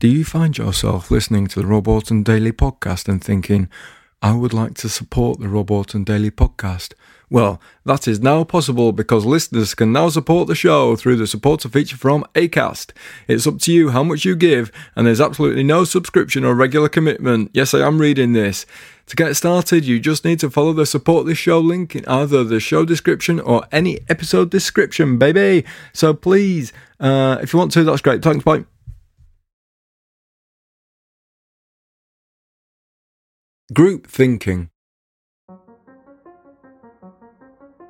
Do you find yourself listening to the Rob Auton Daily Podcast and thinking, I would like to support the Rob Auton Daily Podcast? Well, that is now possible because listeners can now support the show through the supporter feature from ACAST. It's up to you how much you give, and there's absolutely no subscription or regular commitment. Yes, I am reading this. To get started, you just need to follow the support this show link in either the show description or any episode description, baby. So please, uh, if you want to, that's great. Thanks, bye. Group thinking.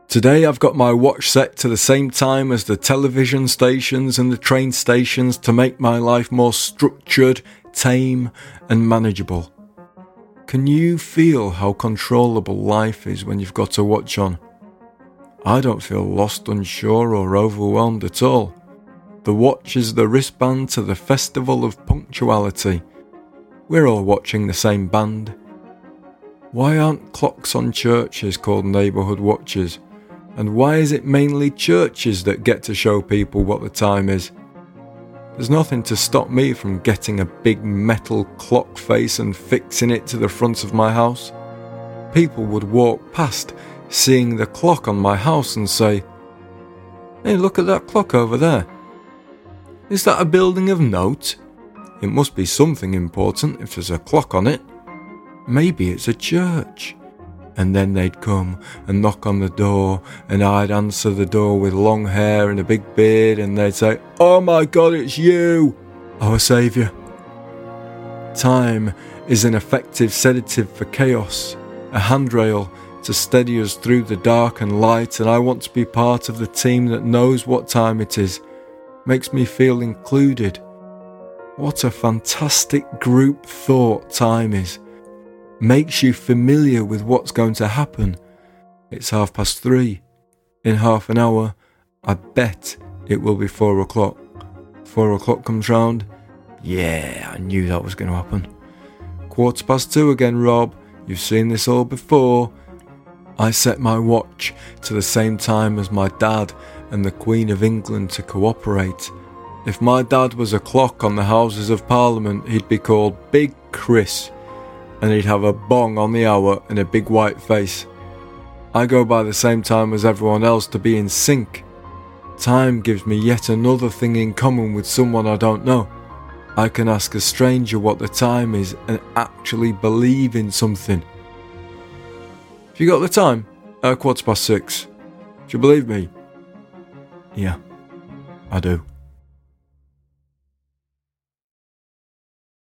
Today I've got my watch set to the same time as the television stations and the train stations to make my life more structured, tame, and manageable. Can you feel how controllable life is when you've got a watch on? I don't feel lost, unsure, or overwhelmed at all. The watch is the wristband to the festival of punctuality. We're all watching the same band why aren't clocks on churches called neighbourhood watches? And why is it mainly churches that get to show people what the time is? There's nothing to stop me from getting a big metal clock face and fixing it to the front of my house. People would walk past, seeing the clock on my house, and say, Hey, look at that clock over there. Is that a building of note? It must be something important if there's a clock on it. Maybe it's a church. And then they'd come and knock on the door, and I'd answer the door with long hair and a big beard, and they'd say, Oh my God, it's you, our Saviour. Time is an effective sedative for chaos, a handrail to steady us through the dark and light, and I want to be part of the team that knows what time it is, makes me feel included. What a fantastic group thought time is makes you familiar with what's going to happen. It's half past three. In half an hour, I bet it will be four o'clock. Four o'clock comes round. Yeah, I knew that was going to happen. Quarter past two again, Rob. You've seen this all before. I set my watch to the same time as my dad and the Queen of England to cooperate. If my dad was a clock on the Houses of Parliament, he'd be called Big Chris and he'd have a bong on the hour and a big white face. I go by the same time as everyone else to be in sync. Time gives me yet another thing in common with someone I don't know. I can ask a stranger what the time is and actually believe in something. Have you got the time? Uh, quarter past six. Do you believe me? Yeah, I do.